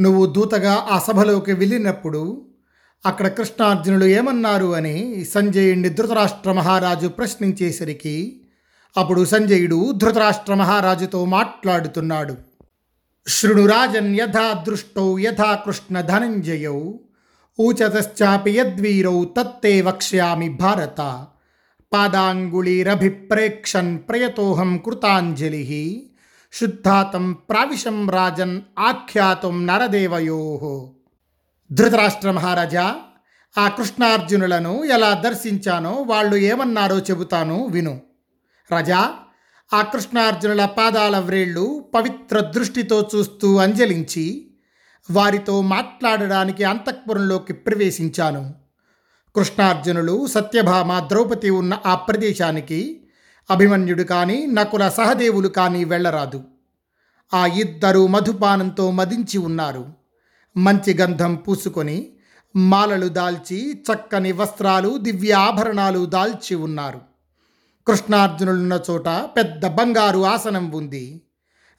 నువ్వు దూతగా ఆ సభలోకి వెళ్ళినప్పుడు అక్కడ కృష్ణార్జునులు ఏమన్నారు అని సంజయుడిని ధృతరాష్ట్ర మహారాజు ప్రశ్నించేసరికి అప్పుడు సంజయుడు ధృతరాష్ట్ర మహారాజుతో మాట్లాడుతున్నాడు. శృణురాజన్ యథా దృష్టౌ యథా కృష్ణ ధనంజయౌ ఊచతశ్చాపి యద్వీరౌ తత్తే వక్ష్యామి భారత పాదాంగుళీరభిప్రేక్షన్ ప్రయతోహం కృతాంజలి శుద్ధాతం ప్రావిశం రాజన్ ఆఖ్యాతం నరదేవయో. ధృతరాష్ట్ర మహారాజా ఆ కృష్ణార్జునులను ఎలా దర్శించానో వాళ్ళు ఏమన్నారో చెబుతాను విను. రజా ఆ కృష్ణార్జునుల పాదాల వ్రేళ్ళు పవిత్ర దృష్టితో చూస్తూ అంజలించి వారితో మాట్లాడడానికి అంతఃపురంలోకి ప్రవేశించాను. కృష్ణార్జునులు సత్యభామ ద్రౌపది ఉన్న ఆ ప్రదేశానికి అభిమన్యుడు కానీ నకుల సహదేవులు కానీ వెళ్ళరాదు. ఆ ఇద్దరు మధుపానంతో మదించి ఉన్నారు. మంచి గంధం పూసుకొని మాలలు దాల్చి చక్కని వస్త్రాలు దివ్య ఆభరణాలు దాల్చి ఉన్నారు. కృష్ణార్జునులున్న చోట పెద్ద బంగారు ఆసనం ఉంది.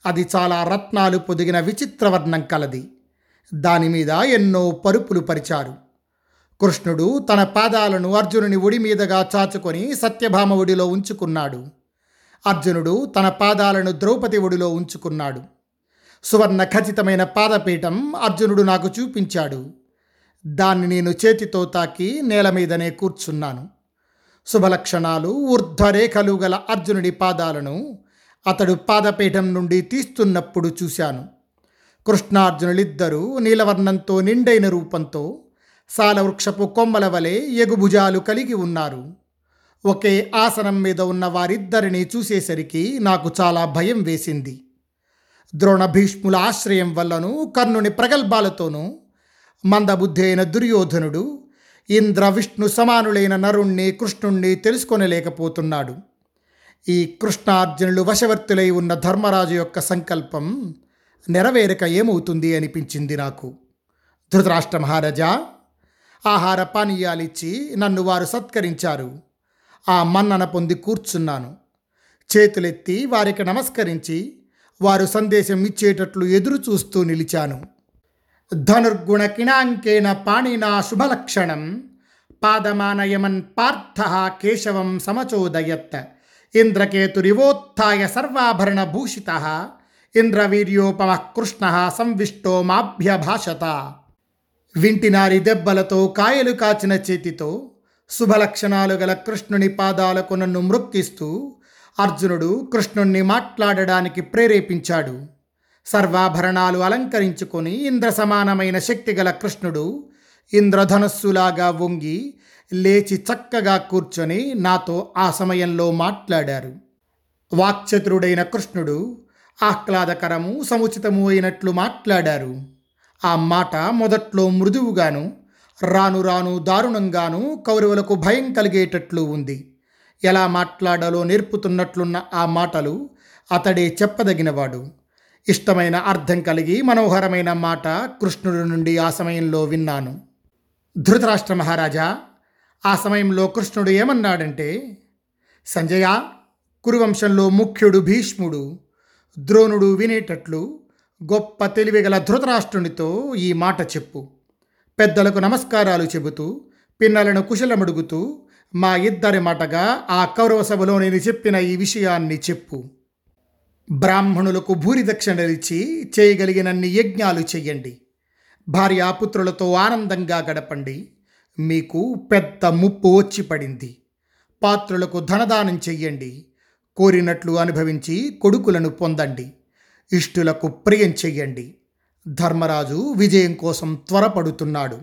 అది చాలా రత్నాలు పొదిగిన విచిత్రవర్ణం కలది. దాని మీద ఎన్నో పరుపులు పరిచారు. కృష్ణుడు తన పాదాలను అర్జునుని ఒడి మీదగా చాచుకొని సత్యభామ ఒడిలో ఉంచుకున్నాడు. అర్జునుడు తన పాదాలను ద్రౌపది ఒడిలో ఉంచుకున్నాడు. సువర్ణ ఖచ్చితమైన పాదపీఠం అర్జునుడు నాకు చూపించాడు. దాన్ని నేను చేతితో తాకి నేల మీదనే కూర్చున్నాను. శుభలక్షణాలు ఊర్ధ్వరేఖలు గల అర్జునుడి పాదాలను అతడు పాదపీఠం నుండి తీస్తున్నప్పుడు చూశాను. కృష్ణార్జునులిద్దరూ నీలవర్ణంతో నిండైన రూపంతో సాలవృక్షపు కొమ్మల వలె ఎగుభుజాలు కలిగి ఉన్నారు. ఒకే ఆసనం మీద ఉన్న వారిద్దరిని చూసేసరికి నాకు చాలా భయం వేసింది. ద్రోణ భీష్ముల ఆశ్రయం వల్లను కర్ణుని ప్రగల్భాలతోనూ మందబుద్ధి అయిన దుర్యోధనుడు ఇంద్ర విష్ణు సమానులైన నరుణ్ణి కృష్ణుణ్ణి తెలుసుకొనలేకపోతున్నాడు. ఈ కృష్ణార్జునులు వశవర్తులై ఉన్న ధర్మరాజు యొక్క సంకల్పం నెరవేరక ఏమవుతుంది అనిపించింది నాకు. ధృతరాష్ట్ర మహారాజా ఆహార పానీయాలిచ్చి నన్ను వారు సత్కరించారు. ఆ మన్నన పొంది కూర్చున్నాను. చేతులెత్తి వారికి నమస్కరించి వారు సందేశం ఇచ్చేటట్లు ఎదురు చూస్తూ నిలిచాను. ధనుర్గుణ కిణాంకేన పాణినా శుభలక్షణం పాదమానయమన్ పార్థ కేశవం సమచోదయత్ ఇంద్రకేతురివోత్థాయ సర్వాభరణ భూషిత ఇంద్రవీర్యోపమ కృష్ణ సంవిష్టో మాభ్యభాషత వింటినారి దెబ్బలతో కాయలు కాచిన చేతితో శుభలక్షణాలు గల కృష్ణుని పాదాలకు నన్ను మృక్కిస్తూ అర్జునుడు కృష్ణుణ్ణి మాట్లాడడానికి ప్రేరేపించాడు. సర్వాభరణాలు అలంకరించుకొని ఇంద్ర సమానమైన శక్తి గల కృష్ణుడు ఇంద్రధనస్సులాగా వంగి లేచి చక్కగా కూర్చొని నాతో ఆ సమయంలో మాట్లాడారు. వాక్చతురుడైన కృష్ణుడు ఆహ్లాదకరము సముచితము అయినట్లు మాట్లాడారు. ఆ మాట మొదట్లో మృదువుగాను రాను రాను దారుణంగాను కౌరవులకు భయం కలిగేటట్లు ఉంది. ఎలా మాట్లాడాలో నేర్పుతున్నట్లున్న ఆ మాటలు అతడే చెప్పదగినవాడు. ఇష్టమైన అర్థం కలిగి మనోహరమైన మాట కృష్ణుడి నుండి ఆ సమయంలో విన్నాను. ధృతరాష్ట్ర మహారాజా ఆ సమయంలో కృష్ణుడు ఏమన్నాడంటే సంజయ కురువంశంలో ముఖ్యుడు భీష్ముడు ద్రోణుడు వినేటట్లు గొప్ప తెలివిగల ధృతరాష్ట్రునితో ఈ మాట చెప్పు. పెద్దలకు నమస్కారాలు చెబుతూ పిన్నలను కుశలమడుగుతూ మా ఇద్దరి మాటగా ఆ కౌరవ సభలో నేను చెప్పిన ఈ విషయాన్ని చెప్పు. బ్రాహ్మణులకు భూరి దక్షిణలిచ్చి చేయగలిగినన్ని యజ్ఞాలు చెయ్యండి. భార్యాపుత్రులతో ఆనందంగా గడపండి. మీకు పెద్ద ముప్పు వచ్చి పడింది. పాత్రులకు ధనదానం చెయ్యండి. కోరినట్లు అనుభవించి కొడుకులను పొందండి. ఇష్టులకు ప్రియం చెయ్యండి. ధర్మరాజు విజయం కోసం త్వరపడుతున్నాడు.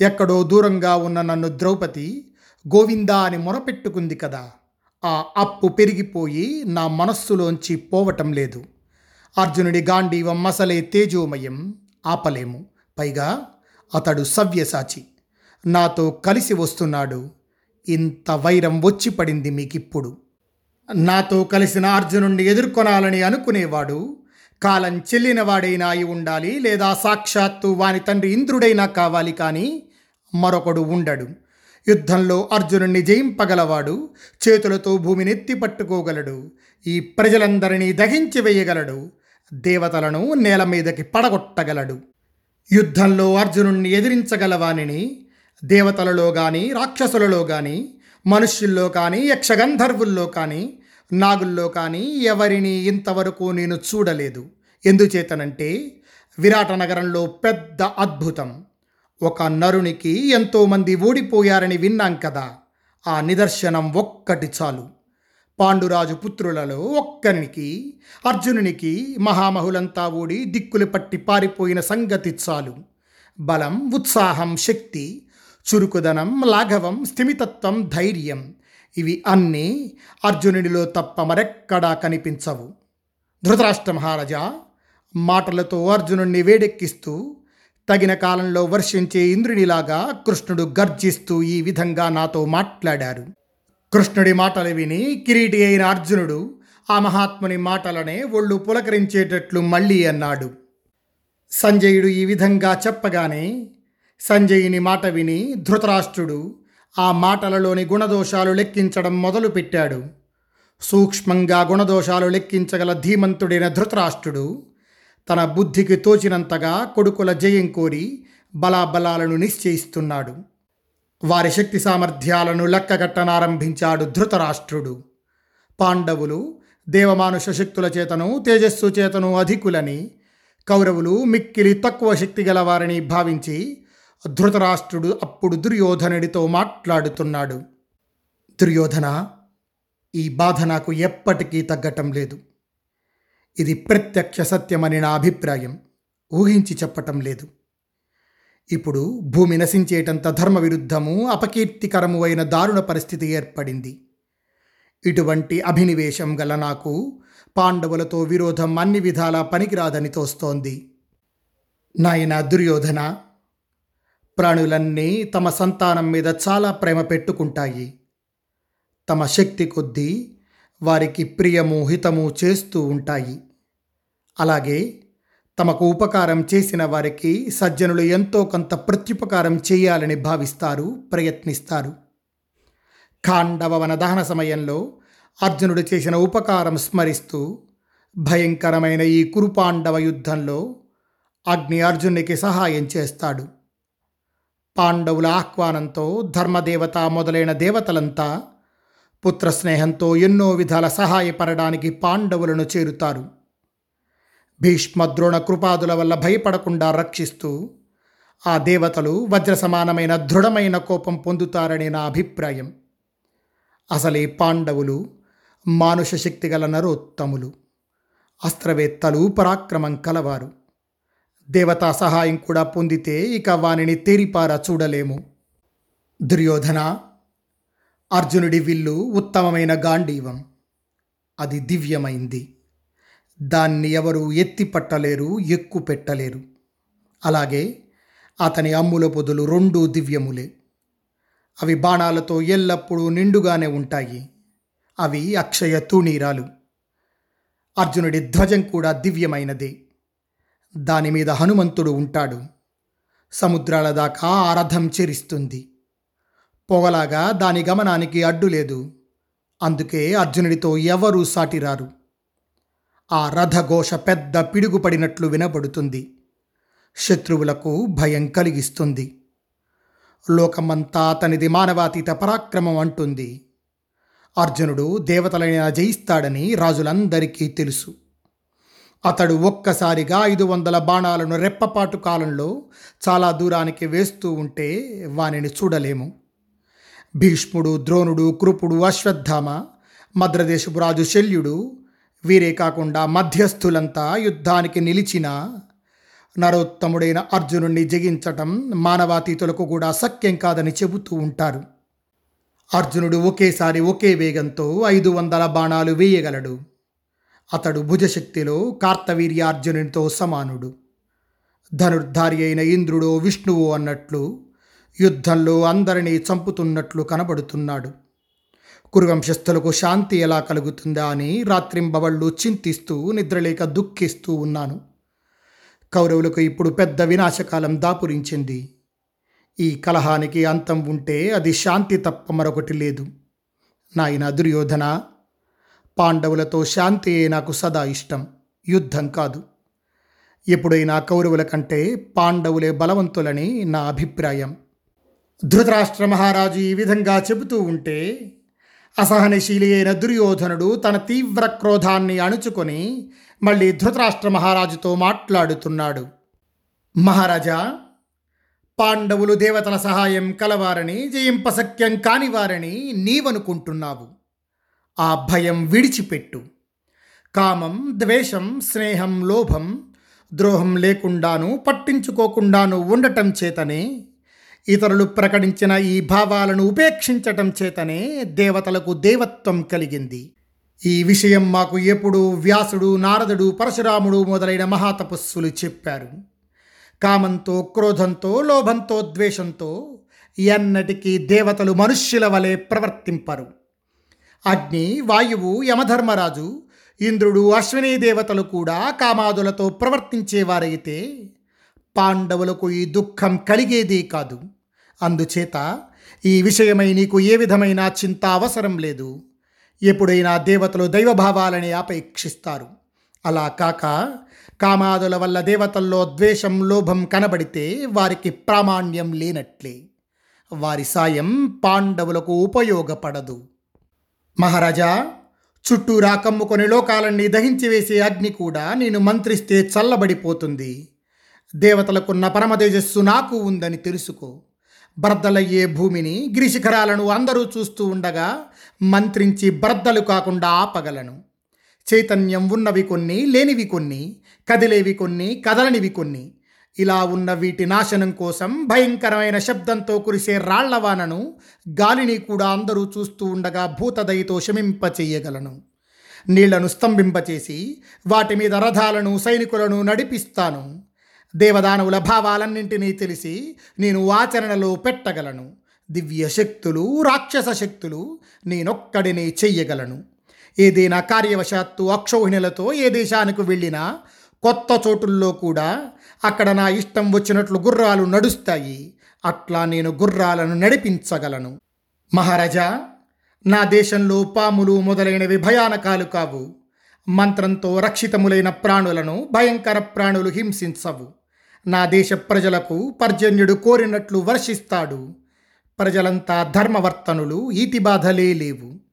ఎక్కడో దూరంగా ఉన్న నన్ను ద్రౌపది గోవిందా అని మొరపెట్టుకుంది కదా. ఆ అప్పు పెరిగిపోయి నా మనస్సులోంచి పోవటం లేదు. అర్జునుడి గాంధీవం మసలే తేజోమయం. ఆపలేము. పైగా అతడు సవ్యసాచి. నాతో కలిసి వస్తున్నాడు. ఇంత వైరం వచ్చి పడింది మీకిప్పుడు. నాతో కలిసిన అర్జునుణ్ణి ఎదుర్కొనాలని అనుకునేవాడు కాలం చెల్లినవాడైనా అయి ఉండాలి లేదా సాక్షాత్తు వాని తండ్రి ఇంద్రుడైనా కావాలి కానీ మరొకడు ఉండడు. యుద్ధంలో అర్జునుణ్ణి జయింపగలవాడు చేతులతో భూమిని ఎత్తి పట్టుకోగలడు ఈ ప్రజలందరినీ దహించి వేయగలడు దేవతలను నేల మీదకి పడగొట్టగలడు. యుద్ధంలో అర్జునుణ్ణి ఎదిరించగలవానిని దేవతలలో కానీ రాక్షసులలో కానీ మనుష్యుల్లో కానీ యక్షగంధర్వుల్లో కానీ నాగుల్లో కానీ ఎవరిని ఇంతవరకు నేను చూడలేదు. ఎందుచేతనంటే విరాట నగరంలో పెద్ద అద్భుతం. ఒక నరునికి ఎంతోమంది ఓడిపోయారని విన్నాం కదా. ఆ నిదర్శనం ఒక్కటి చాలు. పాండురాజు పుత్రులలో ఒక్కరికి అర్జునునికి మహామహులంతా ఓడి దిక్కులు పట్టి పారిపోయిన సంగతి చాలు. బలం ఉత్సాహం శక్తి చురుకుదనం లాఘవం స్థిమితత్వం ధైర్యం ఇవి అన్నీ అర్జునుడిలో తప్ప మరెక్కడా కనిపించవు. ధృతరాష్ట్ర మహారాజా మాటలతో అర్జునుడిని వేడెక్కిస్తూ తగిన కాలంలో వర్షించే ఇంద్రునిలాగా కృష్ణుడు గర్జిస్తూ ఈ విధంగా నాతో మాట్లాడారు. కృష్ణుడి మాటలు విని కిరీటి అయిన అర్జునుడు ఆ మహాత్ముని మాటలనే ఒళ్ళు పులకరించేటట్లు మళ్ళీ అన్నాడు. సంజయుడు ఈ విధంగా చెప్పగానే సంజయుని మాట విని ధృతరాష్ట్రుడు ఆ మాటలలోని గుణదోషాలు లెక్కించడం మొదలుపెట్టాడు. సూక్ష్మంగా గుణదోషాలు లెక్కించగల ధీమంతుడైన ధృతరాష్ట్రుడు తన బుద్ధికి తోచినంతగా కొడుకుల జయం కోరి బలాబలాలను నిశ్చయిస్తున్నాడు. వారి శక్తి సామర్థ్యాలను లెక్కగట్టనారంభించాడు ధృతరాష్ట్రుడు. పాండవులు దేవమానుష శక్తుల చేతను తేజస్సు చేతను అధికులని కౌరవులు మిక్కిలి తక్కువ శక్తి గలవారని భావించి ధృతరాష్ట్రుడు అప్పుడు దుర్యోధనుడితో మాట్లాడుతున్నాడు. దుర్యోధన ఈ బాధ నాకు ఎప్పటికీ తగ్గటం లేదు. ఇది ప్రత్యక్ష సత్యమని నా అభిప్రాయం. ఊహించి చెప్పటం లేదు. ఇప్పుడు భూమి నశించేటంత ధర్మ విరుద్ధము అపకీర్తికరము అయిన దారుణ పరిస్థితి ఏర్పడింది. ఇటువంటి అభినివేశం గల నాకు పాండవులతో విరోధం అన్ని విధాలా పనికిరాదని తోస్తోంది. నాయన దుర్యోధన ప్రాణులన్నీ తమ సంతానం మీద చాలా ప్రేమ పెట్టుకుంటాయి. తమ శక్తి కొద్దీ వారికి ప్రియము హితము చేస్తూ ఉంటాయి. అలాగే తమకు ఉపకారం చేసిన వారికి సజ్జనులు ఎంతో కొంత ప్రత్యుపకారం చేయాలని భావిస్తారు ప్రయత్నిస్తారు. ఖాండవ వన దహన సమయంలో అర్జునుడు చేసిన ఉపకారం స్మరిస్తూ భయంకరమైన ఈ కురుపాండవ యుద్ధంలో అగ్ని అర్జునికి సహాయం చేస్తాడు. పాండవుల ఆహ్వానంతో ధర్మదేవత మొదలైన దేవతలంతా పుత్ర స్నేహంతో ఎన్నో విధాల సహాయపడడానికి పాండవులను చేరుతారు. భీష్మ ద్రోణ కృపాదుల వల్ల భయపడకుండా రక్షిస్తూ ఆ దేవతలు వజ్ర సమానమైన దృఢమైన కోపం పొందుతారని నా అభిప్రాయం. అసలే పాండవులు మానుష శక్తి గల నరోత్తములు. అస్త్రవేత్తలు పరాక్రమం కలవారు. దేవతా సహాయం కూడా పొందితే ఇక వానిని తేరిపారా చూడలేము. దుర్యోధన అర్జునుడి విల్లు ఉత్తమమైన గాంధీవం. అది దివ్యమైంది. దాన్ని ఎవరు ఎత్తి పట్టలేరు ఎక్కు పెట్టలేరు అలాగే అతని అమ్ముల పొదులు రెండూ దివ్యములే. అవి బాణాలతో ఎల్లప్పుడూ నిండుగానే ఉంటాయి. అవి అక్షయ తూణీరాలు. అర్జునుడి ధ్వజం కూడా దివ్యమైనదే. దాని మీద హనుమంతుడు ఉంటాడు. సముద్రాల దాకా ఆ రథం చెరిస్తుంది. పొగలాగా దాని గమనానికి అడ్డు లేదు. అందుకే అర్జునుడితో ఎవరూ సాటిరారు. ఆ రథఘోష పెద్ద పిడుగుపడినట్లు వినబడుతుంది. శత్రువులకు భయం కలిగిస్తుంది. లోకమంతా అతనిది మానవాతీత పరాక్రమం అంటుంది. అర్జునుడు దేవతలైన జయిస్తాడని రాజులందరికీ తెలుసు. అతడు ఒక్కసారిగా ఐదు వందల బాణాలను రెప్పపాటు కాలంలో చాలా దూరానికి వేస్తూ ఉంటే వానిని చూడలేము. భీష్ముడు ద్రోణుడు కృపుడు అశ్వత్థామ మద్రదేశపు రాజు శల్యుడు వీరే కాకుండా మధ్యస్థులంతా యుద్ధానికి నిలిచిన నరోత్తముడైన అర్జునుణ్ణి జగించటం మానవాతీతులకు కూడా సఖ్యం కాదని చెబుతూ ఉంటారు. అర్జునుడు ఒకేసారి ఒకే వేగంతో ఐదు వందల బాణాలు వేయగలడు. అతడు భుజశక్తిలో కార్తవీర్యార్జునునితో సమానుడు. ధనుర్ధారి అయిన ఇంద్రుడో విష్ణువు అన్నట్లు యుద్ధంలో అందరినీ చంపుతున్నట్లు కనబడుతున్నాడు. కురువంశస్థులకు శాంతి ఎలా కలుగుతుందా అని రాత్రింబవళ్ళు చింతిస్తూ నిద్రలేక దుఃఖిస్తూ ఉన్నాను. కౌరవులకు ఇప్పుడు పెద్ద వినాశకాలం దాపురించింది. ఈ కలహానికి అంతం ఉంటే అది శాంతి తప్ప మరొకటి లేదు. నాయన దుర్యోధన పాండవులతో శాంతియే నాకు సదా ఇష్టం. యుద్ధం కాదు. ఎప్పుడైనా కౌరవుల కంటే పాండవులే బలవంతులని నా అభిప్రాయం. ధృతరాష్ట్ర మహారాజు ఈ విధంగా చెబుతూ ఉంటే అసహనశీలి అయిన దుర్యోధనుడు తన తీవ్ర క్రోధాన్ని అణుచుకొని మళ్ళీ ధృతరాష్ట్ర మహారాజుతో మాట్లాడుతున్నాడు. మహారాజా పాండవులు దేవతల సహాయం కలవారని జయింపశక్యం కానివారని నీవనుకుంటున్నావు. ఆ భయం విడిచిపెట్టు. కామం ద్వేషం స్నేహం లోభం ద్రోహం లేకుండాను పట్టించుకోకుండాను ఉండటం చేతనే ఇతరులు ప్రకటించిన ఈ భావాలను ఉపేక్షించటం చేతనే దేవతలకు దేవత్వం కలిగింది. ఈ విషయం మాకు ఎప్పుడు వ్యాసుడు నారదుడు పరశురాముడు మొదలైన మహాతపస్సులు చెప్పారు. కామంతో క్రోధంతో లోభంతో ద్వేషంతో ఎన్నటికీ దేవతలు మనుష్యుల వలె ప్రవర్తింపరు. అగ్ని వాయువు యమధర్మరాజు ఇంద్రుడు అశ్విని దేవతలు కూడా కామాదులతో ప్రవర్తించేవారైతే పాండవులకు ఈ దుఃఖం కలిగేదే కాదు. అందుచేత ఈ విషయమై నీకు ఏ విధమైన చింత అవసరం లేదు. ఎప్పుడైనా దేవతలు దైవభావాలని ఆపేక్షిస్తారు అలా కాక కామాదుల వల్ల దేవతల్లో ద్వేషం లోభం కనబడితే వారికి ప్రామాణ్యం లేనట్లే. వారి సాయం పాండవులకు ఉపయోగపడదు. మహారాజా చుట్టూరా కమ్ముకొని లోకాలన్నీ దహించి వేసే అగ్ని కూడా నేను మంత్రిస్తే చల్లబడిపోతుంది. దేవతలకున్న పరమతేజస్సు నాకు ఉందని తెలుసుకో. బ్రద్దలయ్యే భూమిని గిరిశిఖరాలను అందరూ చూస్తూ ఉండగా మంత్రించి బ్రద్దలు కాకుండా ఆపగలను. చైతన్యం ఉన్నవి కొన్ని లేనివి కొన్ని కదిలేవి కొన్ని కదలనివి కొన్ని. ఇలా ఉన్న వీటి నాశనం కోసం భయంకరమైన శబ్దంతో కురిసే రాళ్ళవానను గాలిని కూడా అందరూ చూస్తూ ఉండగా భూతదయతో శమింపచేయగలను. నీళ్ళను స్తంభింపచేసి వాటి మీద రథాలను సైనికులను నడిపిస్తాను. దేవదానవుల భావాలన్నింటినీ తెలిసి నేను ఆచరణలో పెట్టగలను. దివ్య శక్తులు రాక్షస శక్తులు నేనొక్కడినే చెయ్యగలను. ఏదైనా కార్యవశాత్తు అక్షౌహిణులతో ఏ దేశానికి వెళ్ళినా కొత్త చోటుల్లో కూడా అక్కడ నా ఇష్టం వచ్చినట్లు గుర్రాలు నడుస్తాయి. అట్లా నేను గుర్రాలను నడిపించగలను. మహారాజా నా దేశంలో పాములు మొదలైనవి భయానకాలు కావు. మంత్రంతో రక్షితములైన ప్రాణులను భయంకర ప్రాణులు హింసించవు. నా దేశ ప్రజలకు పర్జన్యుడు కోరినట్లు వర్షిస్తాడు. ప్రజలంతా ధర్మవర్తనులు ఈతి బాధలే లేవు.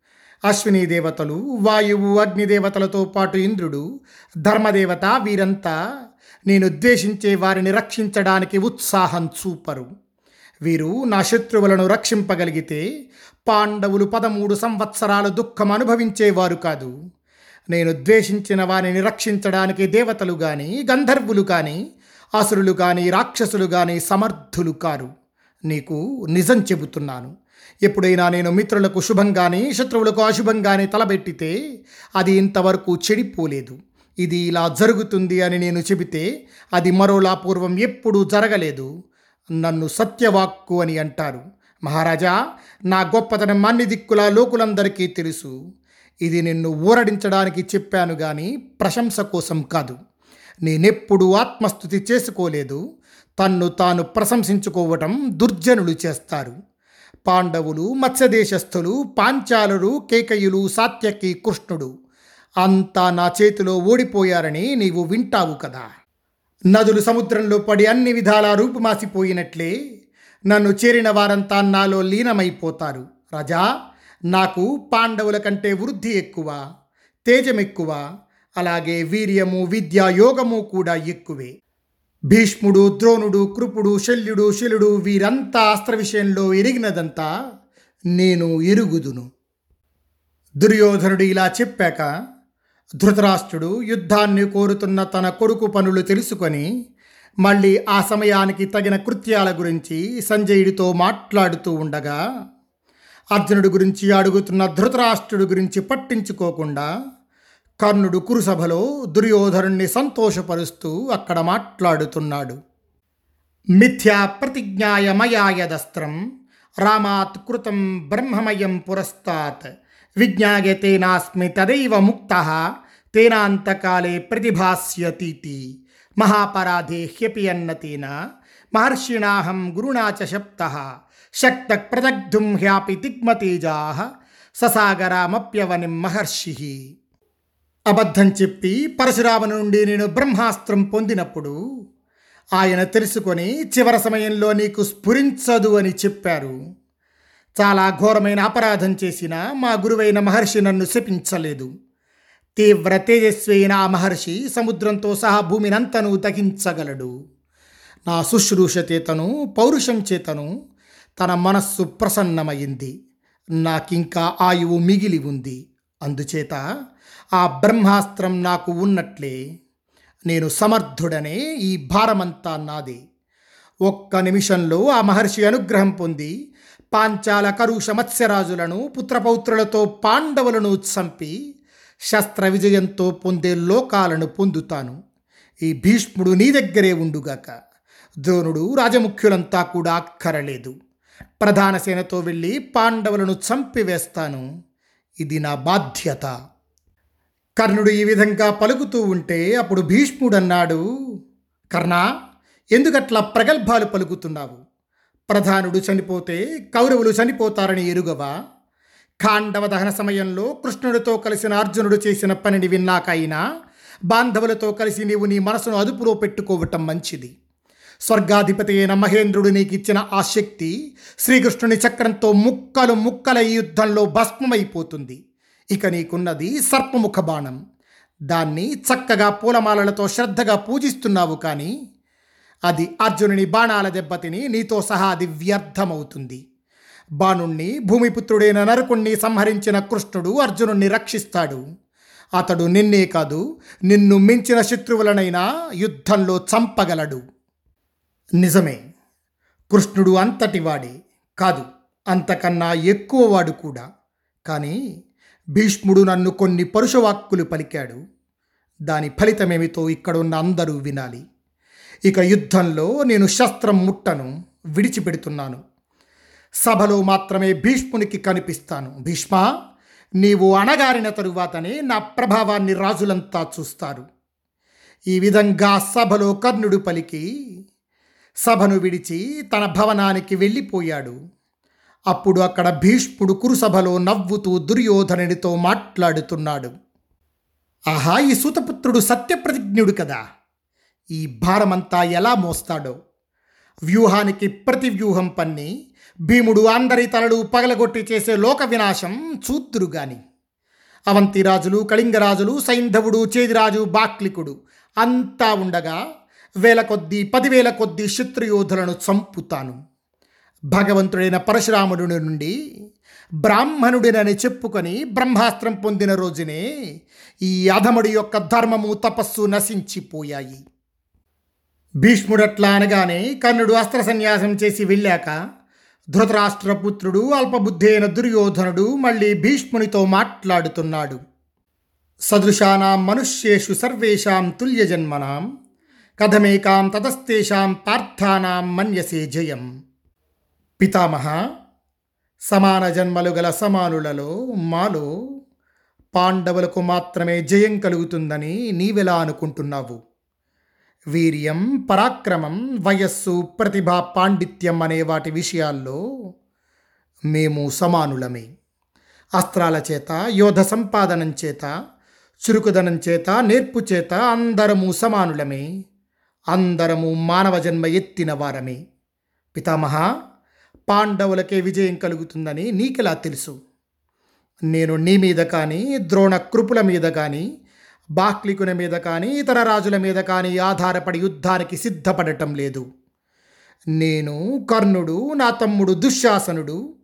అశ్విని దేవతలు వాయువు అగ్నిదేవతలతో పాటు ఇంద్రుడు ధర్మదేవత వీరంతా నేను ద్వేషించే వారిని రక్షించడానికి ఉత్సాహం చూపరు. వీరు నా శత్రువులను రక్షింపగలిగితే పాండవులు పదమూడు సంవత్సరాలు దుఃఖం అనుభవించేవారు కాదు. నేను ద్వేషించిన వారిని రక్షించడానికి దేవతలు కానీ గంధర్వులు కానీ అసురులు కానీ రాక్షసులు కానీ సమర్థులు కారు. నీకు నిజం చెబుతున్నాను. ఎప్పుడైనా నేను మిత్రులకు శుభంగానే శత్రువులకు అశుభంగానే తలబెట్టితే అది ఇంతవరకు చెడిపోలేదు. ఇది ఇలా జరుగుతుంది అని నేను చెబితే అది మరోలా పూర్వం ఎప్పుడూ జరగలేదు. నన్ను సత్యవాక్కు అని అంటారు. మహారాజా నా గొప్పతనం అన్ని దిక్కుల లోకులందరికీ తెలుసు. ఇది నిన్ను ఊరడించడానికి చెప్పాను కానీ ప్రశంస కోసం కాదు. నేనెప్పుడు ఆత్మస్థుతి చేసుకోలేదు. తన్ను తాను ప్రశంసించుకోవటం దుర్జనులు చేస్తారు. పాండవులు మత్స్యదేశస్థులు పాంచాలులు కేకయులు సాత్యకి కృష్ణుడు. అంతా నా చేతిలో ఓడిపోయారని నీవు వింటావు కదా. నదులు సముద్రంలో పడి అన్ని విధాలా రూపుమాసిపోయినట్లే నన్ను చేరిన వారంతా నాలో లీనమైపోతారు. రాజా నాకు పాండవుల కంటే వృద్ధి ఎక్కువ తేజం ఎక్కువ అలాగే వీర్యము విద్య యోగము కూడా ఎక్కువే. భీష్ముడు ద్రోణుడు కృపుడు శల్యుడు శిలుడు వీరంతా అస్త్ర విషయంలో ఎరిగినదంతా నేను ఎరుగుదును. దుర్యోధనుడు ఇలా చెప్పాక ధృతరాష్ట్రుడు యుద్ధాన్ని కోరుతున్న తన కొడుకు పనులు తెలుసుకొని మళ్ళీ ఆ సమయానికి తగిన కృత్యాల గురించి సంజయుడితో మాట్లాడుతూ ఉండగా అర్జునుడి గురించి అడుగుతున్న ధృతరాష్ట్రుడి గురించి పట్టించుకోకుండా కర్ణుడు కురుసభలో దుర్యోధనుణ్ణి సంతోషపరుస్తూ అక్కడ మాట్లాడుతున్నాడు. మిథ్యా ప్రతిజ్ఞాయ మయాయదస్త్రం రామాత్ కృతం బ్రహ్మమయం పురస్తాత్ విజ్ఞాయతే నాస్మి తదైవ ముక్త తేనాంతకాలే ప్రతిభాస్యతీతి మహాపరాధే హ్యపియన్నతేన మహర్షిణాహం గురుణా చ శప్త శక్త ప్రదగ్ధుం హ్యాపి తిగ్మతేజా ససాగరామప్యవనిం మహర్షి. అబద్ధం చెప్పి పరశురామ నుండి నేను బ్రహ్మాస్త్రం పొందినప్పుడు ఆయన తెలుసుకొని చివరి సమయంలో నీకు స్ఫురించదు అని చెప్పారు. చాలా ఘోరమైన అపరాధం చేసిన మా గురువైన మహర్షి నన్ను శపించలేదు. తీవ్ర తేజస్వి అయిన ఆ మహర్షి సముద్రంతో సహా భూమినంతను తగించగలడు నా శుశ్రూష చేతను పౌరుషం చేతను తన మనస్సు ప్రసన్నమైంది. నాకింకా ఆయువు మిగిలి ఉంది. అందుచేత ఆ బ్రహ్మాస్త్రం నాకు ఉన్నట్లే నేను సమర్థుడనే ఈ భారమంతా నాదే. ఒక్క నిమిషంలో ఆ మహర్షి అనుగ్రహం పొంది పాంచాల కరుష మత్స్యరాజులను పుత్రపౌత్రులతో పాండవులను చంపి శస్త్ర విజయంతో పొందే లోకాలను పొందుతాను. ఈ భీష్ముడు నీ దగ్గరే ఉండుగాక ద్రోణుడు రాజముఖ్యులంతా కూడా అక్కరలేదు. ప్రధాన సేనతో వెళ్ళి పాండవులను చంపివేస్తాను. ఇది నా బాధ్యత. కర్ణుడు ఈ విధంగా పలుకుతూ ఉంటే అప్పుడు భీష్ముడు అన్నాడు కర్ణ ఎందుకట్లా ప్రగల్భాలు పలుకుతున్నావు? ప్రధానుడు చనిపోతే కౌరవులు చనిపోతారని ఎరుగవా? ఖాండవ దహన సమయంలో కృష్ణుడితో కలిసిన అర్జునుడు చేసిన పనిని విన్నాకైనా బాంధవులతో కలిసి నీవు నీ మనసును అదుపులో పెట్టుకోవటం మంచిది. స్వర్గాధిపతి అయిన మహేంద్రుడు నీకిచ్చిన ఆ శక్తి శ్రీకృష్ణుని చక్రంతో ముక్కలు ముక్కల ఈ యుద్ధంలో భస్మమైపోతుంది. ఇక నీకున్నది సర్పముఖ బాణం. దాన్ని చక్కగా పూలమాలలతో శ్రద్ధగా పూజిస్తున్నావు కానీ అది అర్జునుని బాణాల దెబ్బతిని నీతో సహా అది వ్యర్థమవుతుంది. బాణుణ్ణి భూమిపుత్రుడైన నరకుణ్ణి సంహరించిన కృష్ణుడు అర్జునుణ్ణి రక్షిస్తాడు. అతడు నిన్నే కాదు నిన్ను మించిన శత్రువులనైనా యుద్ధంలో చంపగలడు. నిజమే. కృష్ణుడు అంతటివాడే కాదు అంతకన్నా ఎక్కువవాడు కూడా. కానీ భీష్ముడు నన్ను కొన్ని పరుషవాక్కులు పలికాడు. దాని ఫలితమేమితో ఇక్కడున్న అందరూ వినాలి. ఇక యుద్ధంలో నేను శస్త్రం ముట్టను విడిచిపెడుతున్నాను. సభలో మాత్రమే భీష్మునికి కనిపిస్తాను. భీష్మ నీవు అణగారిన తరువాతనే నా ప్రభావాన్ని రాజులంతా చూస్తారు. ఈ విధంగా సభలో కర్ణుడు పలికి సభను విడిచి తన భవనానికి వెళ్ళిపోయాడు. అప్పుడు అక్కడ భీష్ముడు కురుసభలో నవ్వుతూ దుర్యోధనుడితో మాట్లాడుతున్నాడు. ఆహా ఈ సూతపుత్రుడు సత్యప్రతిజ్ఞుడు కదా. ఈ భారమంతా ఎలా మోస్తాడో. వ్యూహానికి ప్రతి వ్యూహం పన్ని భీముడు అందరి తలలు పగలగొట్టి చేసే లోక వినాశం చూద్దురు గాని. అవంతిరాజులు కళింగరాజులు సైంధవుడు చేదిరాజు బాక్లికుడు అంతా ఉండగా వేల కొద్దీ పదివేల కొద్దీ శత్రుయోధులను చంపుతాను. భగవంతుడైన పరశురాముడి నుండి బ్రాహ్మణుడినని చెప్పుకొని బ్రహ్మాస్త్రం పొందిన రోజునే ఈ అధముడి యొక్క ధర్మము తపస్సు నశించిపోయాయి. భీష్ముడట్లా అనగానే కర్ణుడు అస్త్ర సన్యాసం చేసి వెళ్ళాక ధృతరాష్ట్రపుత్రుడు అల్పబుద్ధి అయిన దుర్యోధనుడు మళ్ళీ భీష్మునితో మాట్లాడుతున్నాడు. సదృశానాం మనుష్యేషు సర్వేషాం తుల్యజన్మనాం. కథమేకాం తతస్తేషాం పార్థానాం మన్యసే జయం. పితామహ సమాన జన్మలు గల సమానులలో మాలో పాండవులకు మాత్రమే జయం కలుగుతుందని నీవెలా అనుకుంటున్నావు? వీర్యం పరాక్రమం వయస్సు ప్రతిభ పాండిత్యం అనే వాటి విషయాల్లో మేము సమానులమే. అస్త్రాల చేత యోధ సంపాదనం చేత చురుకుదనం చేత నేర్పు చేత అందరము సమానులమే. అందరము మానవ జన్మ ఎత్తిన వారమే. పితామహ పాండవులకే విజయం కలుగుతుందని నీకెలా తెలుసు? నేను నీ మీద కానీ ద్రోణ కృపుల మీద కానీ బాక్లికుల మీద కానీ ఇతర రాజుల మీద కానీ ఆధారపడి యుద్ధానికి సిద్ధపడటం లేదు. నేను కర్ణుడు నా తమ్ముడు దుశ్శాసనుడు.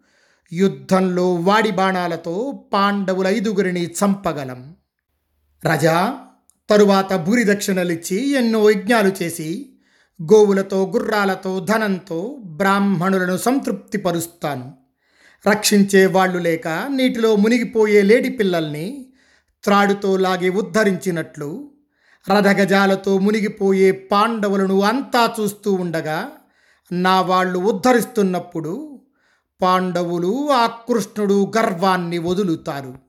యుద్ధంలో వాడి బాణాలతో పాండవుల ఐదుగురిని చంపగలం. రజా తరువాత భూరి దక్షిణలిచ్చి ఎన్నో యజ్ఞాలు చేసి గోవులతో గుర్రాలతో ధనంతో బ్రాహ్మణులను సంతృప్తిపరుస్తాను. రక్షించే వాళ్ళు లేక నీటిలో మునిగిపోయే లేడి పిల్లల్ని త్రాడుతో లాగి ఉద్ధరించినట్లు రథగజాలతో మునిగిపోయే పాండవులను అంతా చూస్తూ ఉండగా నా వాళ్ళు ఉద్ధరిస్తున్నప్పుడు పాండవులు ఆ కృష్ణుడు గర్వాన్ని వదులుతారు.